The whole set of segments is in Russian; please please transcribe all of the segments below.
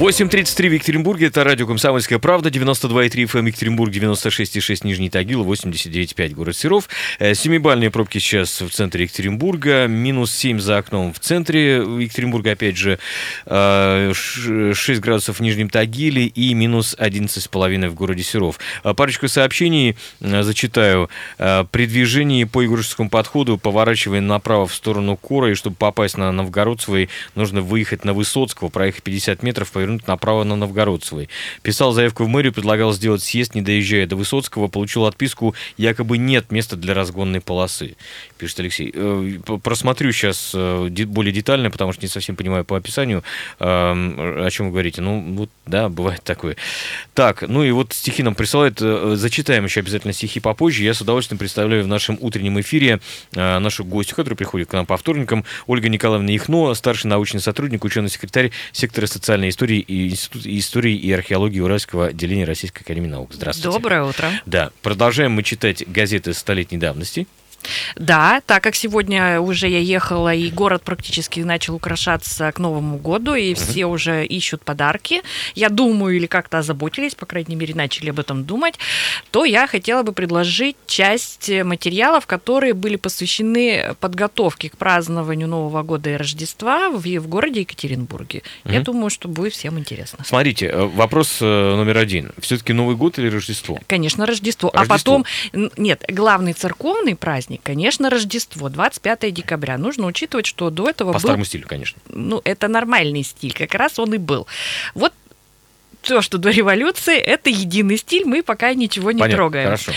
8.33 в Екатеринбурге, это радио «Комсомольская правда», 92,3 FM Екатеринбург, 96,6 Нижний Тагил, 89,5 город Серов. Э, семибальные пробки сейчас в центре Екатеринбурга, минус 7 за окном в центре Екатеринбурга, опять же, 6 э, градусов в Нижнем Тагиле и минус 11,5 в городе Серов. Э, парочку сообщений зачитаю. При движении по Егорскому подходу, поворачивая направо в сторону Кора, и чтобы попасть на Новгородцевый, нужно выехать на Высоцкого, проехать 50 метров, повернуть повернуть направо на Новгородцевой. Писал заявку в мэрию, предлагал сделать съезд, не доезжая до Высоцкого, получил отписку, якобы нет места для разгонной полосы, пишет Алексей. Э, просмотрю сейчас э, более детально, потому что не совсем понимаю по описанию, эм, о чем вы говорите. Ну, вот, да, бывает такое. Так, ну и вот стихи нам присылают. Э, зачитаем еще обязательно стихи попозже. Я с удовольствием представляю в нашем утреннем эфире нашу гостью, которая приходит к нам по вторникам, Ольга Николаевна Ихно, старший научный сотрудник, ученый-секретарь сектора социальной истории и Института истории и археологии Уральского отделения Российской Академии Наук. Здравствуйте. Доброе утро. Да, продолжаем мы читать газеты столетней давности. Да, так как сегодня уже я ехала, и город практически начал украшаться к Новому году, и все уже ищут подарки, я думаю, или как-то озаботились, по крайней мере, начали об этом думать, то я хотела бы предложить часть материалов, которые были посвящены подготовке к празднованию Нового года и Рождества в, в городе Екатеринбурге. Угу. Я думаю, что будет всем интересно. Смотрите, э, вопрос э, номер один. Все-таки Новый год или Рождество? Конечно, Рождество. Рождество. А потом, нет, главный церковный праздник праздник, конечно, Рождество, 25 декабря. Нужно учитывать, что до этого По был... старому стилю, конечно. Ну, это нормальный стиль, как раз он и был. Вот то, что до революции, это единый стиль, мы пока ничего не Понятно, трогаем. Хорошо.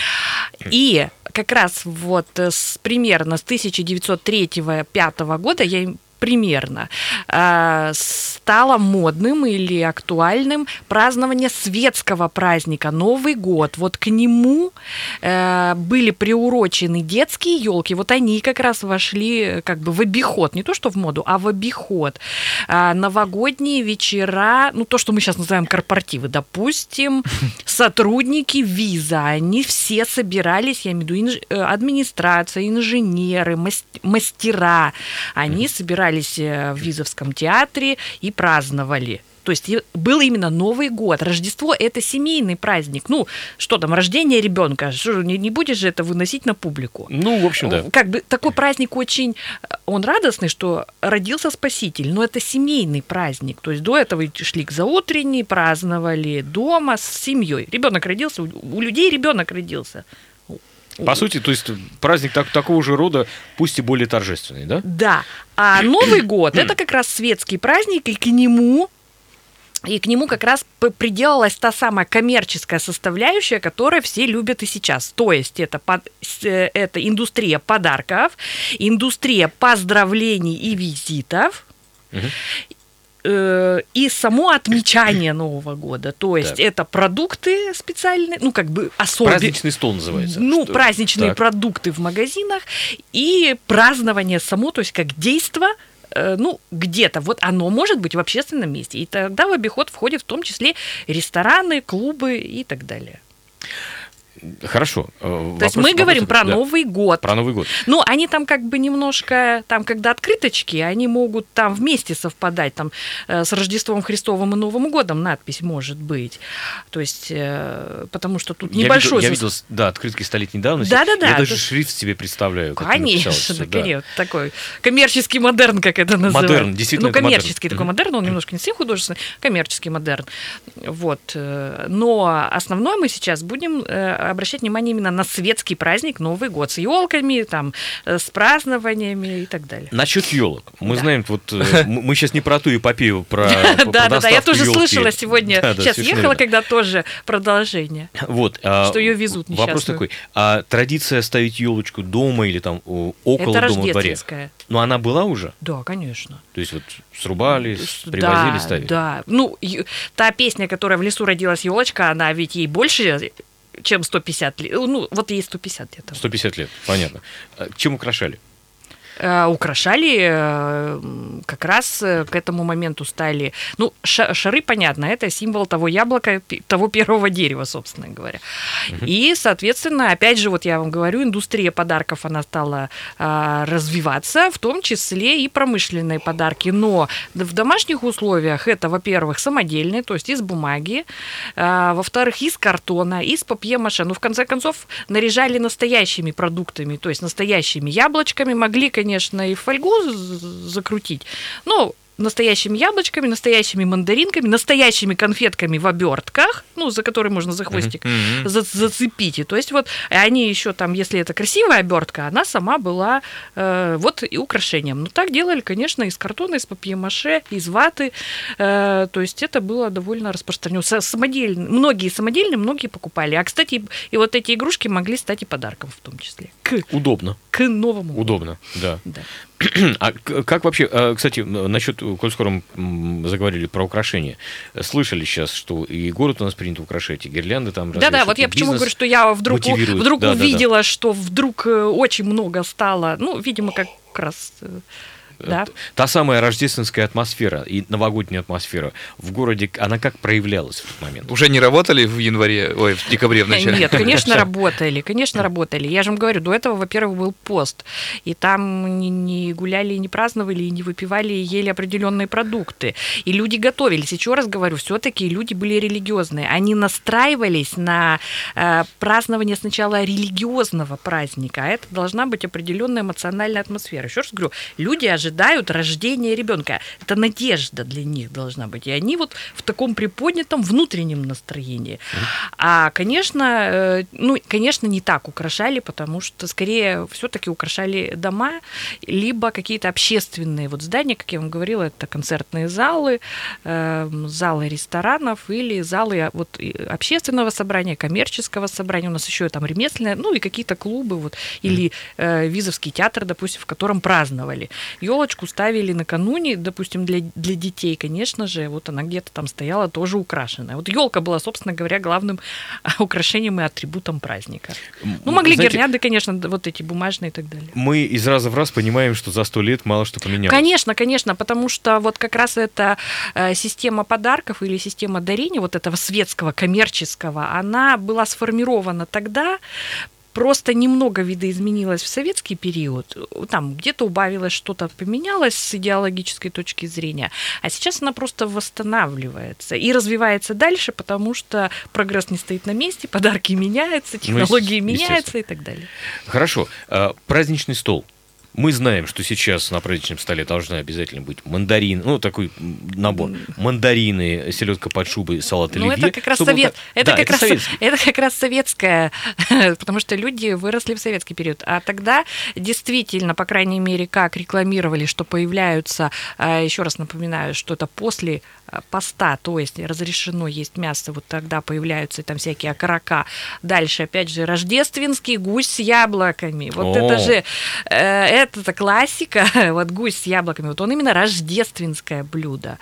И как раз вот с, примерно с 1903-1905 года я примерно, э, стало модным или актуальным празднование светского праздника Новый год. Вот к нему э, были приурочены детские елки. Вот они как раз вошли как бы в обиход, не то что в моду, а в обиход. Э, новогодние вечера, ну то, что мы сейчас называем корпоративы, допустим, сотрудники виза, они все собирались, я имею в виду администрация, инженеры, мастера, они собирались собирались э, в Визовском театре и праздновали. То есть был именно Новый год. Рождество – это семейный праздник. Ну, что там, рождение ребенка. Не, не будешь же это выносить на публику. Ну, в общем, да. Как бы такой праздник очень... Он радостный, что родился Спаситель, но это семейный праздник. То есть до этого шли к заутренней, праздновали дома с семьей. Ребенок родился, у людей ребенок родился. По сути, то есть праздник так, такого же рода, пусть и более торжественный, да? Да. А Новый год это как раз светский праздник, и к нему и к нему как раз приделалась та самая коммерческая составляющая, которую все любят и сейчас. То есть это, под, э, это индустрия подарков, индустрия поздравлений и визитов. Угу. Э, и само отмечание Нового года. То есть так. это продукты специальные, ну как бы особенные. Праздничный стол называется. Ну, что? праздничные так. продукты в магазинах и празднование само, то есть как действо э, ну, где-то, вот оно может быть в общественном месте. И тогда в обиход входят в том числе рестораны, клубы и так далее. Хорошо. Э, То вопрос, есть мы говорим про да. Новый год. Про Новый год. Ну, они там как бы немножко, там, когда открыточки, они могут там вместе совпадать, там, э, с Рождеством Христовым и Новым годом надпись может быть. То есть, э, потому что тут я небольшой... Видел, я видел, да, открытки столетней давности. Да-да-да. Я даже шрифт себе представляю. Конечно, да. конечно. Такой коммерческий модерн, как это называют. Модерн, действительно, Ну, коммерческий такой модерн, он немножко не совсем художественный, коммерческий модерн. Вот. Но основное мы сейчас будем обращать внимание именно на светский праздник Новый год с елками, там, э, с празднованиями и так далее. Насчет елок. Мы да. знаем, вот э, мы сейчас не про ту эпопею, про Да, да, да, я тоже слышала сегодня. Сейчас ехала, когда тоже продолжение. Вот. А, что ее везут Вопрос такой. А традиция ставить елочку дома или там около дома дворе? Но она была уже? Да, конечно. То есть вот срубали, привозили, ставили? Да, ну, та песня, которая в лесу родилась елочка, она ведь ей больше чем 150 лет. Ну, вот ей 150 где-то. 150 лет, понятно. А чем украшали? Э, украшали э, как раз э, к этому моменту стали... Ну, шары, понятно, это символ того яблока, того первого дерева, собственно говоря. Угу. И, соответственно, опять же, вот я вам говорю, индустрия подарков, она стала развиваться, в том числе и промышленные подарки. Но в домашних условиях это, во-первых, самодельные, то есть из бумаги, во-вторых, из картона, из папье-маше. Ну, в конце концов, наряжали настоящими продуктами, то есть настоящими яблочками, могли, конечно, конечно, и фольгу закрутить. Но настоящими яблочками, настоящими мандаринками, настоящими конфетками в обертках, ну, за которые можно за хвостик mm-hmm. за, зацепить. И то есть вот они еще там, если это красивая обертка, она сама была э, вот и украшением. Ну, так делали, конечно, из картона, из папье-маше, из ваты. Э, то есть это было довольно распространено. Самодельные, многие самодельные, многие покупали. А, кстати, и вот эти игрушки могли стать и подарком в том числе. К, Удобно. К новому. Удобно, да. да. А как вообще, а, кстати, насчет, коль скоро мы заговорили про украшения, слышали сейчас, что и город у нас принято украшать, и гирлянды там Да-да, вот я почему говорю, что я вдруг, вдруг да, увидела, да, да. что вдруг э, очень много стало, ну, видимо, как раз э, да. Та самая рождественская атмосфера и новогодняя атмосфера в городе, она как проявлялась в этот момент? Уже не работали в январе, ой, в декабре в начале? Нет, конечно, работали, конечно, работали. Я же вам говорю, до этого, во-первых, был пост, и там не гуляли, не праздновали, не выпивали, и ели определенные продукты. И люди готовились. Еще раз говорю, все-таки люди были религиозные. Они настраивались на э, празднование сначала религиозного праздника, а это должна быть определенная эмоциональная атмосфера. Еще раз говорю, люди ожидали ожидают рождения ребенка. Это надежда для них должна быть. И они вот в таком приподнятом внутреннем настроении. А, конечно, э, ну, конечно, не так украшали, потому что скорее все-таки украшали дома, либо какие-то общественные вот здания, как я вам говорила, это концертные залы, эм, залы ресторанов или залы вот общественного собрания, коммерческого собрания. У нас еще там ремесленное, ну и какие-то клубы вот, или э, визовский театр, допустим, в котором праздновали. Елочку елочку ставили накануне, допустим, для, для детей, конечно же, вот она где-то там стояла тоже украшенная. Вот елка была, собственно говоря, главным украшением и атрибутом праздника. Ну, могли Знаете, гирлянды, конечно, вот эти бумажные и так далее. Мы из раза в раз понимаем, что за сто лет мало что поменялось. Конечно, конечно, потому что вот как раз эта э, система подарков или система дарения, вот этого светского, коммерческого, она была сформирована тогда Просто немного видоизменилось в советский период. Там где-то убавилось, что-то поменялось с идеологической точки зрения. А сейчас она просто восстанавливается и развивается дальше, потому что прогресс не стоит на месте, подарки меняются, ну, технологии ну, меняются и так далее. Хорошо. А, праздничный стол. Мы знаем, что сейчас на праздничном столе должны обязательно быть мандарин, ну, такой набор. Мандарины, селедка под шубой, салат ну, оливье. это как раз совет. Это, да, как это, раз, это как раз советское, потому что люди выросли в советский период. А тогда действительно, по крайней мере, как рекламировали, что появляются, а, еще раз напоминаю, что это после поста, то есть разрешено есть мясо, вот тогда появляются там всякие окорока. Дальше, опять же, рождественский гусь с яблоками. Вот О. это же э, это классика, вот гусь с яблоками, вот он именно рождественское блюдо.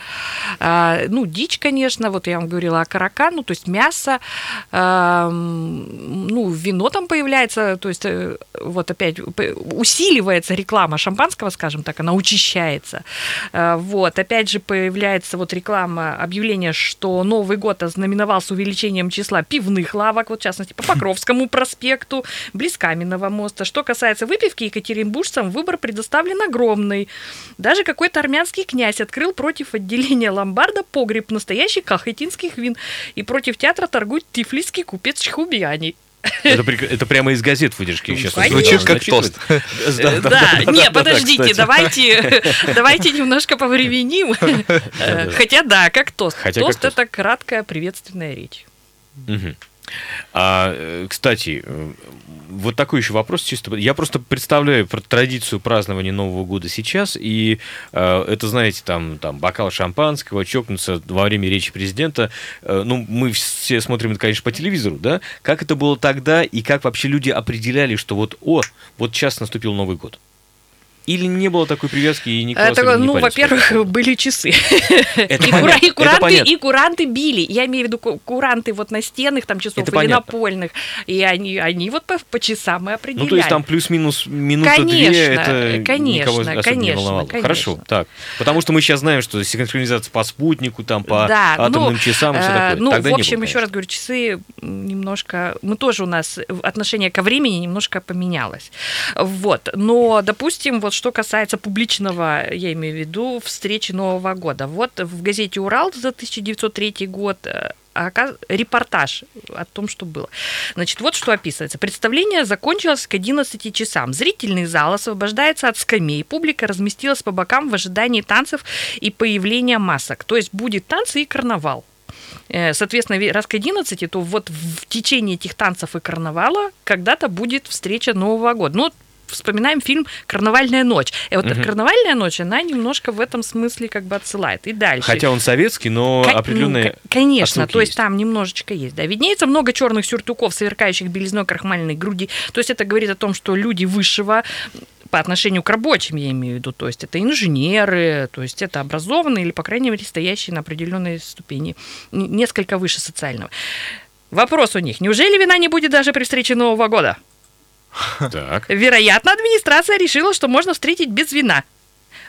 А, ну, дичь, конечно, вот я вам говорила о карака, ну, то есть мясо, а, ну, вино там появляется, то есть э, вот опять усиливается реклама шампанского, скажем так, она учащается. А, вот, опять же, появляется вот реклама, объявление, что Новый год ознаменовался увеличением числа пивных лавок, вот в частности, по Покровскому проспекту, близ Каменного моста. Что касается выпивки, екатеринбуржцам выбор предоставлен огромный. Даже какой-то армянский князь открыл против отделения ломбарда погреб настоящих кахетинских вин. И против театра торгует тифлисский купец Чхубиани. Это, это прямо из газет выдержки сейчас. Звучит как тост. Да, не, подождите, давайте, давайте немножко повременим. Хотя да, как тост. Тост это краткая приветственная речь. А, э, кстати, э, вот такой еще вопрос чисто. Я просто представляю традицию празднования Нового года сейчас, и э, это, знаете, там, там бокал шампанского, чокнуться во время речи президента. Э, ну, мы все смотрим это, конечно, по телевизору, да? Как это было тогда, и как вообще люди определяли, что вот, о, вот сейчас наступил Новый год? Или не было такой привязки и никто Это, не ну, во-первых, были часы. Это И, кура- и это куранты, понятно. и куранты били. Я имею в виду ку- куранты вот настенных там часов Это или понятно. напольных. И они, они вот по, по часам и определяли. Ну, то есть там плюс-минус минута-две, Конечно, это конечно, никого особенно не конечно, волновало. конечно. Хорошо, так. Потому что мы сейчас знаем, что синхронизация по спутнику, там, по Да, атомным ну, часам и все э, такое. Ну, Тогда в общем, было, еще конечно. раз говорю, часы немножко... Мы тоже у нас отношение ко времени немножко поменялось. Вот. Но, допустим, вот что касается публичного, я имею в виду, встречи Нового года. Вот в газете «Урал» за 1903 год э, репортаж о том, что было. Значит, вот что описывается. Представление закончилось к 11 часам. Зрительный зал освобождается от скамей. Публика разместилась по бокам в ожидании танцев и появления масок. То есть будет танцы и карнавал. Э, Соответственно, ве- раз к 11, то вот в течение этих танцев и карнавала когда-то будет встреча Нового года. Ну, вспоминаем фильм «Карнавальная ночь». И вот Мгм. «Карнавальная ночь», она немножко в этом смысле как бы отсылает. И дальше. Хотя он советский, но Ко- определенные... ко- конечно, то есть есть. там немножечко есть. Да, виднеется много черных сюртуков, сверкающих белизной крахмальной груди. То есть это говорит о том, что люди высшего по отношению к рабочим, я имею в виду, то есть это инженеры, то есть это образованные или, по крайней мере, стоящие на определенной ступени, несколько выше социального. Вопрос у них. Неужели вина не будет даже при встрече Нового года? Так. Вероятно, администрация решила, что можно встретить без вина.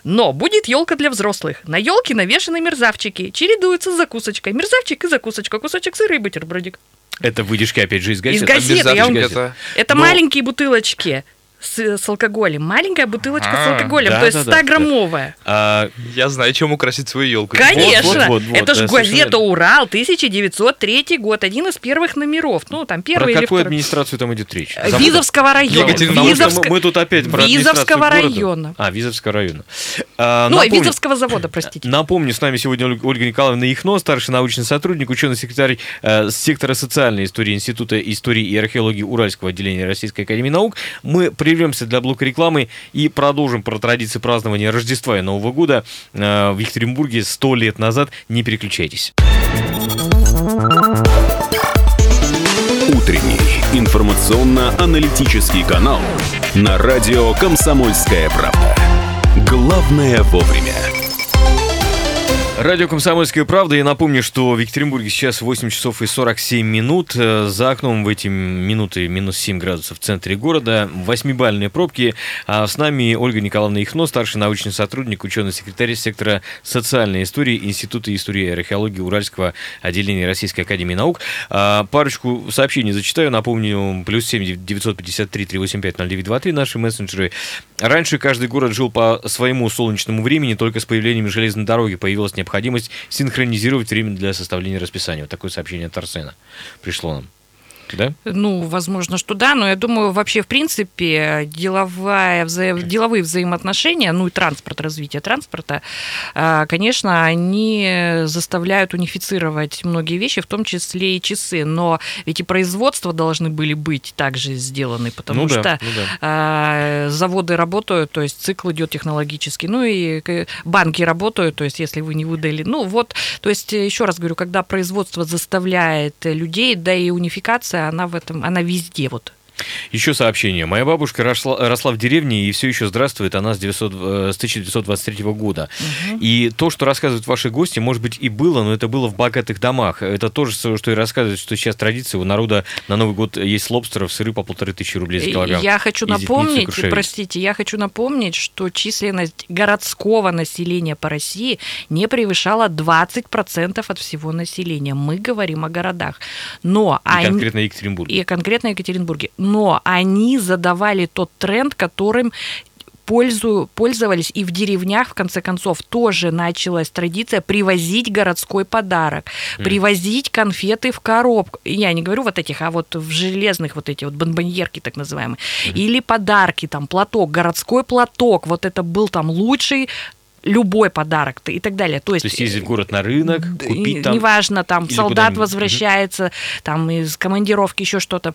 Но будет елка для взрослых. На елке навешаны мерзавчики. Чередуются с закусочкой. Мерзавчик и закусочка. Кусочек сыра и бутербродик. Это выдержки, опять же, из газет. Из газеты, я вам- Мерзавчик Это... Это Но- маленькие бутылочки с, с алкоголем. Маленькая бутылочка с А, алкоголем, да, то есть да, да, 100-граммовая. А, Я знаю, чем украсить свою елку. Конечно, вот, вот, вот, это да, же газета. «Урал», 1903 год, один из первых номеров. Ну, там про первый или какую второй. администрацию там идет речь? Э, Завода? Визовского района. Визовск- мы, тут опять про Визовского района. А, Визовского района. А, Ну, напомню- Визовского завода, простите. Напомню, с нами сегодня Оль- Ольга Николаевна Ихно, старший научный сотрудник, ученый секретарь э, сектора социальной истории Института истории и археологии Уральского отделения Российской Академии Наук. Мы прервемся для блока рекламы и продолжим про традиции празднования Рождества и Нового года э, в Екатеринбурге сто лет назад. Не переключайтесь. Утренний информационно-аналитический канал на радио «Комсомольская правда». Главное вовремя. Радио «Комсомольская правда». Я напомню, что в Екатеринбурге сейчас 8 часов и 47 минут. Э, За окном в эти минуты минус 7 градусов в центре города. Восьмибальные пробки. А с нами Ольга Николаевна Ихно, старший научный сотрудник, ученый-секретарь сектора социальной истории Института истории и археологии Уральского отделения Российской Академии Наук. А, Парочку сообщений зачитаю. Напомню, плюс 7 953 385 0923 наши мессенджеры. Раньше каждый город жил по своему солнечному времени, только с появлением железной дороги появилась необходимость синхронизировать время для составления расписания. Вот такое сообщение от Арсена пришло нам. Да? Ну, возможно, что да, но я думаю, вообще, в принципе, деловая, вза- деловые взаимоотношения, ну и транспорт, развитие транспорта, а, конечно, они заставляют унифицировать многие вещи, в том числе и часы, но ведь и производства должны были быть также сделаны, потому Ну да, что ну да. а, заводы работают, то есть цикл идет технологический, ну и банки работают, то есть если вы не выдали, ну вот, то есть еще раз говорю, когда производство заставляет людей, да и унификация, она в этом, она везде вот. Еще сообщение. Моя бабушка росла, росла в деревне и все еще здравствует. Она с, 900, э, с 1923 года. И то, что рассказывают ваши гости, может быть, и было, но это было в богатых домах. Это тоже, что и рассказывают, что сейчас традиция у народа на Новый год есть лобстеров, сыры по полторы тысячи рублей за килограмм. Я хочу напомнить, простите, я хочу напомнить, что численность городского населения по России не превышала 20% от всего населения. Мы говорим о городах. Но И они- конкретно Екатеринбург. и конкретно Екатеринбурге. Но они задавали тот тренд, которым пользу, пользовались и в деревнях, в конце концов, тоже началась традиция привозить городской подарок, привозить конфеты в коробку. Я не говорю вот этих, а вот в железных вот эти вот бонбоньерки так называемые. Или подарки, там, платок, городской платок. Вот это был там лучший любой подарок и так далее. То есть, То есть ездить в город на рынок, купить там. Неважно, там солдат возвращается, там из командировки еще что-то.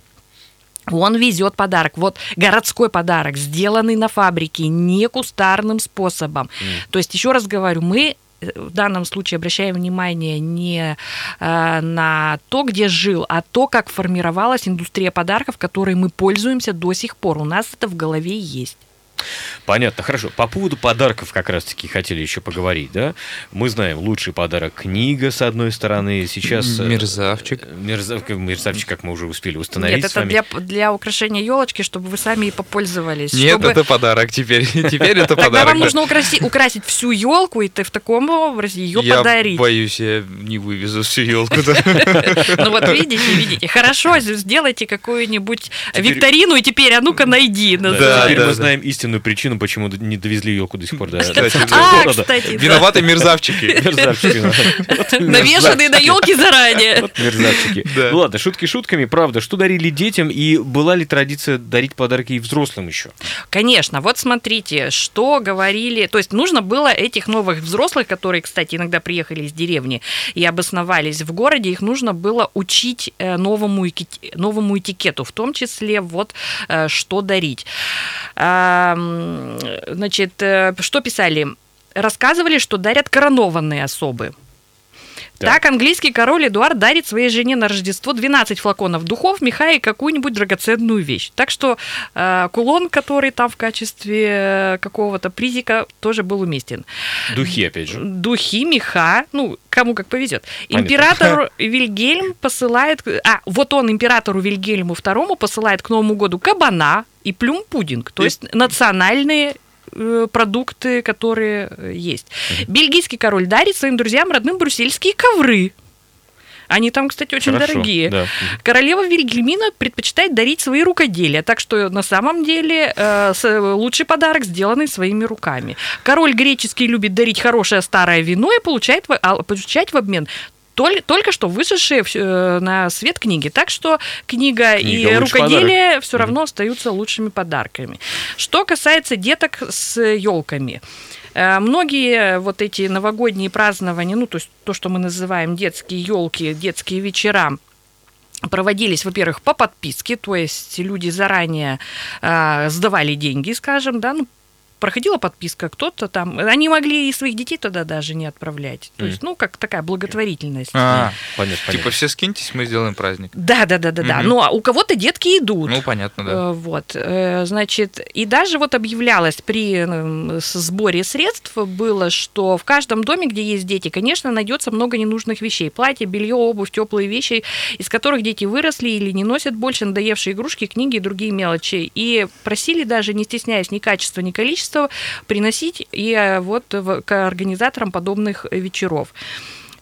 Он везет подарок. Вот городской подарок, сделанный на фабрике, не кустарным способом. То есть, еще раз говорю, мы э, в данном случае обращаем внимание не э, на то, где жил, а то, как формировалась индустрия подарков, которой мы пользуемся до сих пор. У нас это в голове есть. Понятно, хорошо. По поводу подарков как раз-таки хотели еще поговорить, да? Мы знаем, лучший подарок книга, с одной стороны, сейчас... э, Мерзавчик. Мерзав... Мерзавчик, как мы уже успели установить Нет, это для, для украшения елочки, чтобы вы сами и попользовались. Нет, чтобы... это подарок теперь. Теперь это Тогда подарок. вам нужно украси- украсить всю елку, и ты в таком образе ее Я подарить. боюсь, я не вывезу всю елку. Ну вот видите, видите. Хорошо, сделайте какую-нибудь викторину, и теперь, а ну-ка найди. Теперь мы знаем истинную причину, почему не довезли елку до сих пор. Кстати, до- А, кстати, да. Виноваты мерзавчики. Мерзавчики. Навешанные на елки заранее. Мерзавчики. Да. Ну ладно, шутки шутками, правда. Что дарили детям и была ли традиция дарить подарки и взрослым еще? Конечно, вот смотрите, что говорили, то есть нужно было этих новых взрослых, которые, кстати, иногда приехали из деревни и обосновались в городе, их нужно было учить э, новому, новому этикету, в том числе вот э, что дарить. А, Значит, э, что писали? Рассказывали, что дарят коронованные особы. Так. Так, английский король Эдуард дарит своей жене на Рождество 12 флаконов духов, меха и какую-нибудь драгоценную вещь. Так что э, кулон, который там в качестве э, какого-то призика, тоже был уместен. Духи, опять же. Духи, меха, ну, кому как повезет. Понятно. Император Вильгельм посылает... А, вот он императору Вильгельму II посылает к Новому году кабана и плюм-пудинг, то И- есть национальные э, продукты, которые э, есть. Бельгийский король дарит своим друзьям родным брюссельские ковры. Они там, кстати, очень Хорошо, дорогие. да. Королева Вильгельмина предпочитает дарить свои рукоделия, так что на самом деле э, с- лучший подарок сделанный своими руками. Король греческий любит дарить хорошее старое вино и получает, а, получать в обмен толь- только что вышедшие э, на свет книги. Так что книга, Книга и рукоделие все Мгм. равно остаются лучшими подарками. Что касается деток с елками. Э, Многие вот эти новогодние празднования, ну, то есть то, что мы называем детские елки, детские вечера, проводились, во-первых, по подписке, то есть люди заранее э, сдавали деньги, скажем, да, ну, проходила подписка, кто-то там, они могли и своих детей туда даже не отправлять. То есть, ну, как такая благотворительность. А, Понятно, Типа понятно. все скиньтесь, мы сделаем праздник. Да, да, да, да, да. Ну, а у кого-то детки идут. Ну, понятно, да. Э, Вот, э, значит, и даже вот объявлялось при э, с- сборе средств было, что в каждом доме, где есть дети, конечно, найдется много ненужных вещей. Платье, белье, обувь, теплые вещи, из которых дети выросли или не носят больше, надоевшие игрушки, книги и другие мелочи. И просили даже, не стесняясь ни качества, ни количества, приносить и э, вот к организаторам подобных э, вечеров.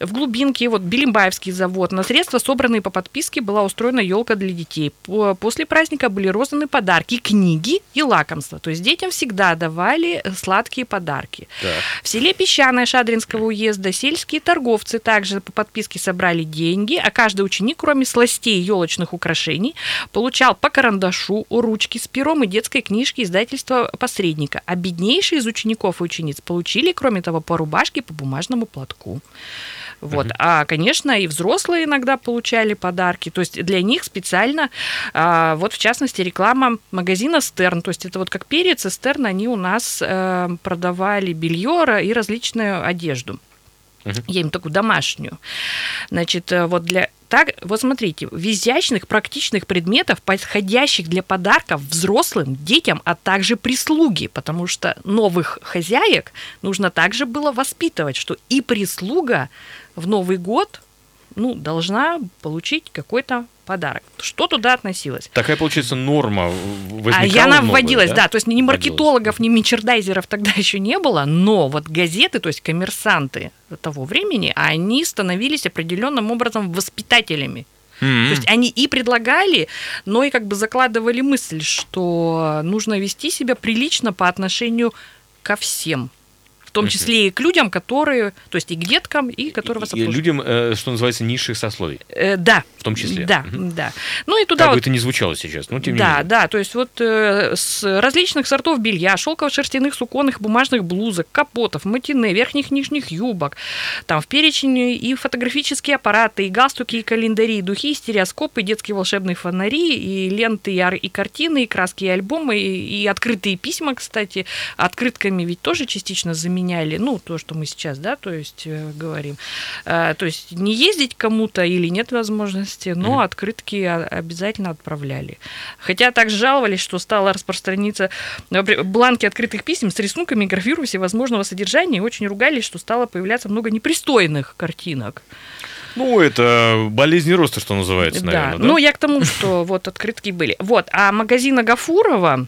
В глубинке, вот Белимбаевский завод, на средства, собранные по подписке, была устроена елка для детей. По- После праздника были розданы подарки, книги и лакомства. То есть детям всегда давали э, сладкие подарки. Так. В селе Песчаное Шадринского уезда сельские торговцы также по подписке собрали деньги, а каждый ученик, кроме сластей и елочных украшений, получал по карандашу, ручки с пером и детской книжки издательства «Посредника». А беднейшие из учеников и учениц получили, кроме того, по рубашке, по бумажному платку. Вот. А, конечно, и взрослые иногда получали подарки. То есть для них специально, а, вот в частности, реклама магазина Стерн. То есть это вот как перец и Стерн, они у нас э, продавали белье и различную одежду. Мгм. Я им такую домашнюю. Значит, э, вот для так, вот смотрите, в изящных, практичных предметов, подходящих для подарков взрослым, детям, а также прислуге, потому что новых хозяек нужно также было воспитывать, что и прислуга в Новый год ну, должна получить какой-то подарок. Что туда относилось? Такая, получается, норма возникала А и она новая, вводилась, да? то есть ни маркетологов, ни мерчендайзеров тогда еще не было, но вот газеты, то есть коммерсанты того времени, они становились определенным образом воспитателями. М-м. То есть они и предлагали, но и как бы закладывали мысль, что нужно вести себя прилично по отношению ко всем. В том числе и к людям, которые, то есть и к деткам, и которые вас обслуживают. людям, э, что называется, низших сословий, Э, да, в том числе. да, да. Ну и туда Как бы вот это ни звучало сейчас, но тем не да, менее. да, то есть вот э, с различных сортов белья, шелково-шерстяных, суконных, бумажных блузок, капотов, матине, верхних нижних юбок, там в перечень и фотографические аппараты, и галстуки, и календари, и духи, и стереоскопы, и детские волшебные фонари, и ленты, и, и картины, и краски, и альбомы, и, и открытые письма, кстати, открытками ведь тоже частично заменили меняли, ну, то, что мы сейчас, да, то есть э, говорим. Э, То есть не ездить кому-то или нет возможности, но Мгм. открытки обязательно отправляли. Хотя также жаловались, что стало распространиться бланки открытых писем с рисунками, графирую всевозможного содержания, и очень ругались, что стало появляться много непристойных картинок. Ну, это болезнь роста, что называется, наверное, да? Ну, я к тому, что вот открытки были. Вот, а магазин Агафурова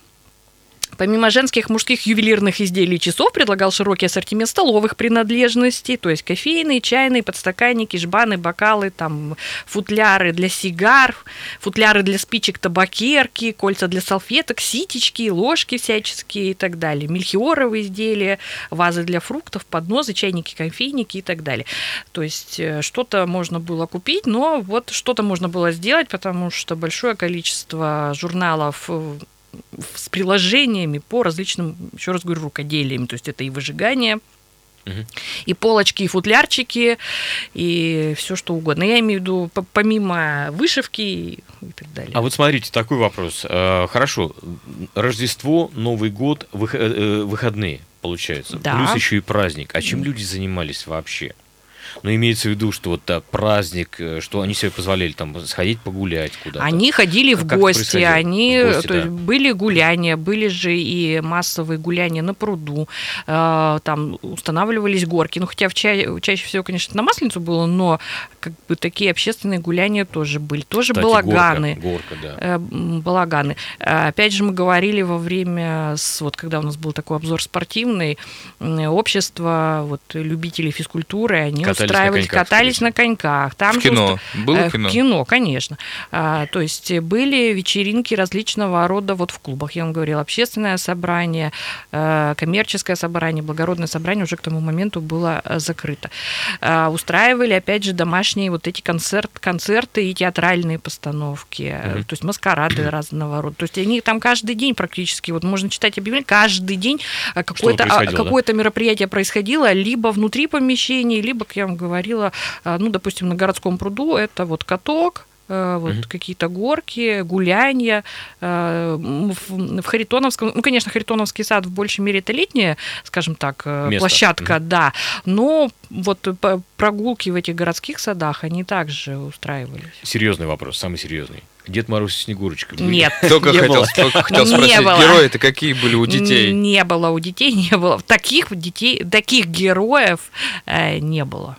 Помимо женских, мужских ювелирных изделий и часов предлагал широкий ассортимент столовых принадлежностей, то есть кофейные, чайные, подстаканники, жбаны, бокалы, там, футляры для сигар, футляры для спичек, табакерки, кольца для салфеток, ситечки, ложки всяческие и так далее, мельхиоровые изделия, вазы для фруктов, поднозы, чайники, кофейники и так далее. То есть э, что-то можно было купить, но вот что-то можно было сделать, потому что большое количество журналов э, с приложениями по различным, еще раз говорю, рукоделиям. То есть это и выжигание, и полочки, и футлярчики, и все что угодно. Я имею в виду по- помимо вышивки и, так далее. А вот смотрите, такой вопрос. Э, Хорошо, Рождество, Новый год, э, э, выходные, получается. Да. Плюс еще и праздник. А чем люди занимались вообще? Ну, имеется в виду, что вот да, праздник, э, что они себе позволяли там сходить погулять куда-то. Они ходили в Как это гости, они, В гости, то есть да. были гуляния, были же и массовые гуляния на пруду, э, там устанавливались горки, ну хотя в ча- чаще всего, конечно, на Масленицу было, но как бы такие общественные гуляния тоже были, тоже Кстати, балаганы. Горка, горка, да. э, балаганы. А, Опять же, мы говорили во время, с- вот когда у нас был такой обзор спортивный, общество вот, любителей физкультуры, они Катались коньках, катались на коньках. Там В кино. Было Э, кино? В кино, конечно. А, то есть были вечеринки различного рода вот в клубах. Я вам говорила, общественное собрание, э, коммерческое собрание, благородное собрание уже к тому моменту было э, закрыто. А, устраивали, опять же, домашние вот эти концерт, концерты и театральные постановки, Мгм. то есть маскарады разного рода. То есть они там каждый день практически, вот можно читать объявления, каждый день э, какое-то, а, происходило, да? какое-то мероприятие происходило либо внутри помещений, либо, я говорила, а, ну, допустим, на городском пруду это вот каток, э, вот Мгм. какие-то горки, гуляния. э, В, Харитоновском, ну, конечно, Харитоновский сад в большей мере это летняя, скажем так, э, Место. площадка, да, но вот прогулки в этих городских садах, они также устраивались. Серьезный вопрос, самый серьезный. Дед Мороз и Снегурочка. были? Нет. Только Не хотел, было. только хотел Не спросить, было. герои-то какие были у детей? Не было у детей, не было. Таких детей, таких героев э, не было.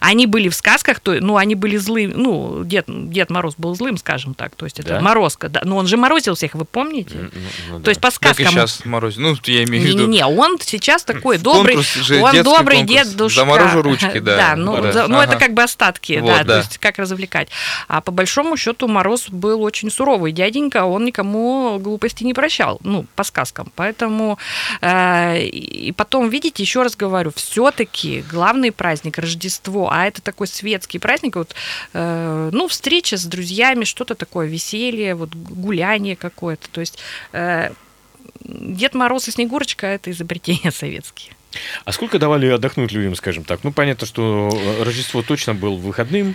Они были в сказках, то, ну, они были злыми, ну, Дед, Дед Мороз был злым, скажем так, то есть это Да? Морозко, да, но он же морозил всех, вы помните? Ну, ну То да. есть по Как и сказкам... сейчас морозит. Ну, я имею в виду. Не-не-не, он сейчас такой добрый, он добрый конкурс. дедушка. Заморожу ручки, да. Да, ну, Да. за- ну это Ага. как бы остатки, Вот, да, то да. есть как развлекать. А по большому счету Мороз был очень суровый дяденька, он никому глупости не прощал, ну, по сказкам. Поэтому, э, и потом, видите, еще раз говорю, все-таки главный праздник Рождество, а это такой светский праздник, вот, э, ну, встреча с друзьями, что-то такое, веселье, вот гуляние какое-то, то есть... э, Дед Мороз и Снегурочка это изобретения советские. А сколько давали отдохнуть людям, скажем так? Ну, понятно, что э, Рождество точно был выходным.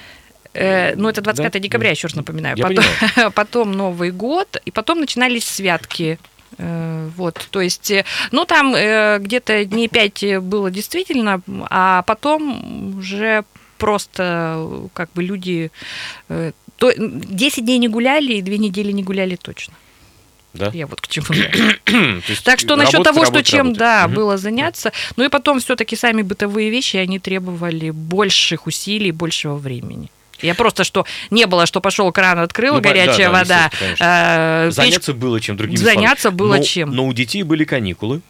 Э, ну, это 25 Да? декабря, еще раз напоминаю. Я потом, понимаю. потом Новый год, и потом начинались святки. Э, Вот, то есть, э, ну, там э, где-то дней 5 было действительно, а потом уже просто как бы люди... То, 10 дней не гуляли, и 2 недели не гуляли точно. Да? Я вот к чему. Так что насчет работать, того, что работать, чем, работать. да, Мгм. было заняться. Ну и потом все-таки сами бытовые вещи, они требовали больших усилий, большего времени. Я просто что не было, что пошел кран, открыл, Ну, да, горячая да, вода. естественно, конечно. э, Заняться было чем другим. Заняться было но, чем. Но у детей были каникулы.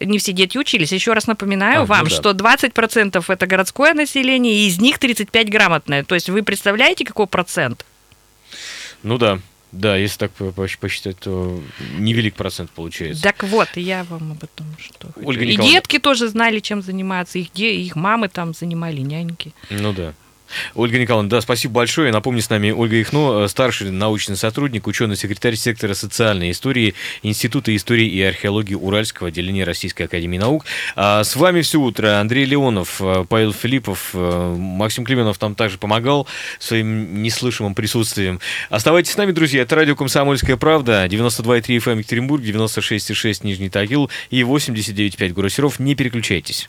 Не все дети учились. Еще раз напоминаю А, ну вам, да. что 20% это городское население, и из них 35 грамотное. То есть вы представляете, какой процент? Ну да. Да, если так по- по- посчитать, то невелик процент получается. Так вот, я вам об этом что хочу. Ольга И Николаевна. детки тоже знали, чем заниматься. Их, де- их мамы там занимали, няньки. Ну да. Ольга Николаевна, да, спасибо большое. Напомню, с нами Ольга Ихно, э, старший научный сотрудник, ученый-секретарь сектора социальной истории Института истории и археологии Уральского отделения Российской Академии Наук. А с вами все утро Андрей Леонов, э, Павел Филиппов, э, Максим Клименов там также помогал своим неслышимым присутствием. Оставайтесь с нами, друзья. Это радио «Комсомольская правда», 92,3 FM Екатеринбург, 96,6 Нижний Тагил и 89,5 город Серов. Не переключайтесь.